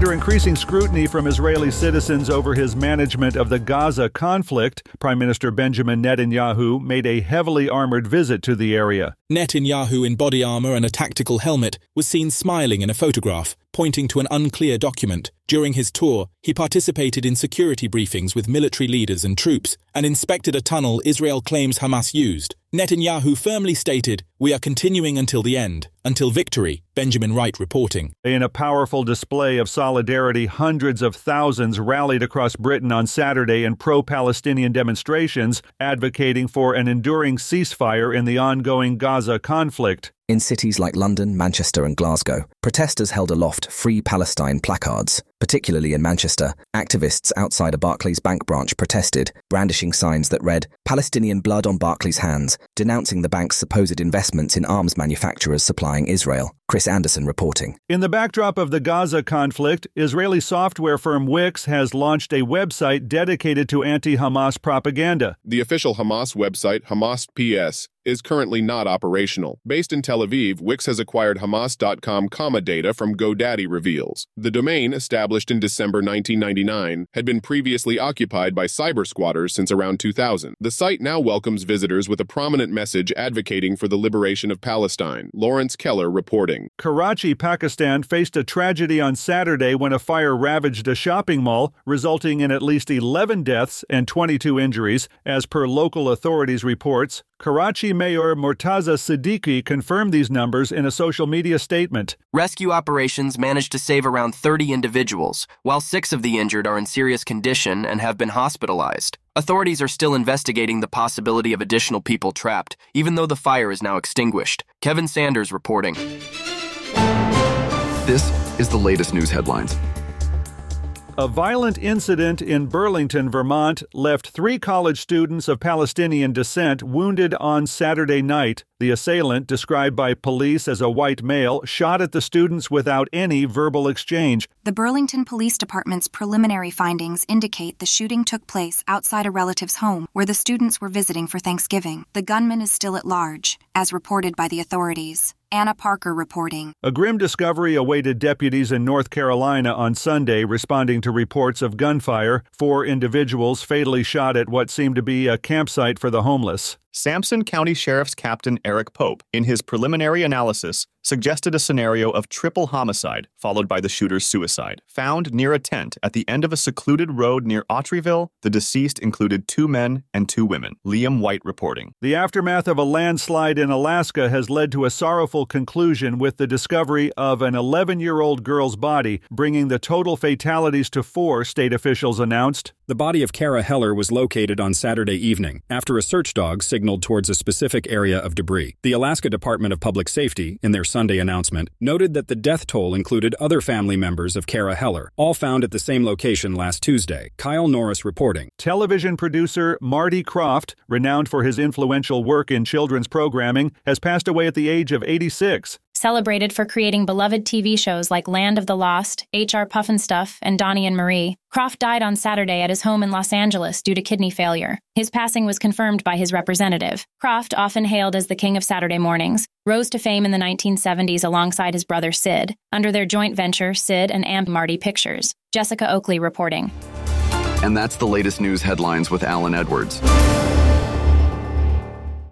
under increasing scrutiny from Israeli citizens over his management of the Gaza conflict, Prime Minister Benjamin Netanyahu made a heavily armored visit to the area. Netanyahu, in body armor and a tactical helmet, was seen smiling in a photograph, pointing to an unclear document. During his tour, he participated in security briefings with military leaders and troops and inspected a tunnel Israel claims Hamas used. Netanyahu firmly stated, We are continuing until the end, until victory, Benjamin Wright reporting. In a powerful display of solidarity, hundreds of thousands rallied across Britain on Saturday in pro Palestinian demonstrations advocating for an enduring ceasefire in the ongoing Gaza conflict. In cities like London, Manchester, and Glasgow, protesters held aloft Free Palestine placards. Particularly in Manchester, activists outside a Barclays Bank branch protested, brandishing signs that read, Palestinian blood on Barclays' hands, denouncing the bank's supposed investments in arms manufacturers supplying Israel. Chris Anderson reporting. In the backdrop of the Gaza conflict, Israeli software firm Wix has launched a website dedicated to anti Hamas propaganda. The official Hamas website, Hamas PS, is currently not operational. Based in Tel Aviv, Wix has acquired Hamas.com comma data from GoDaddy reveals. The domain, established in December 1999, had been previously occupied by cyber squatters since around 2000. The site now welcomes visitors with a prominent message advocating for the liberation of Palestine. Lawrence Keller reporting. Karachi, Pakistan faced a tragedy on Saturday when a fire ravaged a shopping mall, resulting in at least 11 deaths and 22 injuries, as per local authorities' reports. Karachi Mayor Murtaza Siddiqui confirmed these numbers in a social media statement. Rescue operations managed to save around 30 individuals, while six of the injured are in serious condition and have been hospitalized. Authorities are still investigating the possibility of additional people trapped, even though the fire is now extinguished. Kevin Sanders reporting. This is the latest news headlines. A violent incident in Burlington, Vermont, left three college students of Palestinian descent wounded on Saturday night. The assailant, described by police as a white male, shot at the students without any verbal exchange. The Burlington Police Department's preliminary findings indicate the shooting took place outside a relative's home where the students were visiting for Thanksgiving. The gunman is still at large, as reported by the authorities. Anna Parker reporting. A grim discovery awaited deputies in North Carolina on Sunday responding to reports of gunfire. Four individuals fatally shot at what seemed to be a campsite for the homeless. Sampson County Sheriff's Captain Eric Pope, in his preliminary analysis, suggested a scenario of triple homicide followed by the shooter's suicide. Found near a tent at the end of a secluded road near Autryville, the deceased included two men and two women. Liam White reporting. The aftermath of a landslide in Alaska has led to a sorrowful conclusion with the discovery of an 11 year old girl's body, bringing the total fatalities to four, state officials announced. The body of Kara Heller was located on Saturday evening after a search dog signaled towards a specific area of debris. The Alaska Department of Public Safety, in their Sunday announcement, noted that the death toll included other family members of Kara Heller, all found at the same location last Tuesday. Kyle Norris reporting. Television producer Marty Krofft, renowned for his influential work in children's programming, has passed away at the age of 86 celebrated for creating beloved TV shows like Land of the Lost, HR Pufnstuf, and Donnie and Marie. Krofft died on Saturday at his home in Los Angeles due to kidney failure. His passing was confirmed by his representative. Krofft, often hailed as the king of Saturday mornings, rose to fame in the 1970s alongside his brother Sid, under their joint venture, Sid and Amp Marty Pictures. Jessica Oakley reporting. And that's the latest news headlines with Allen Edwards.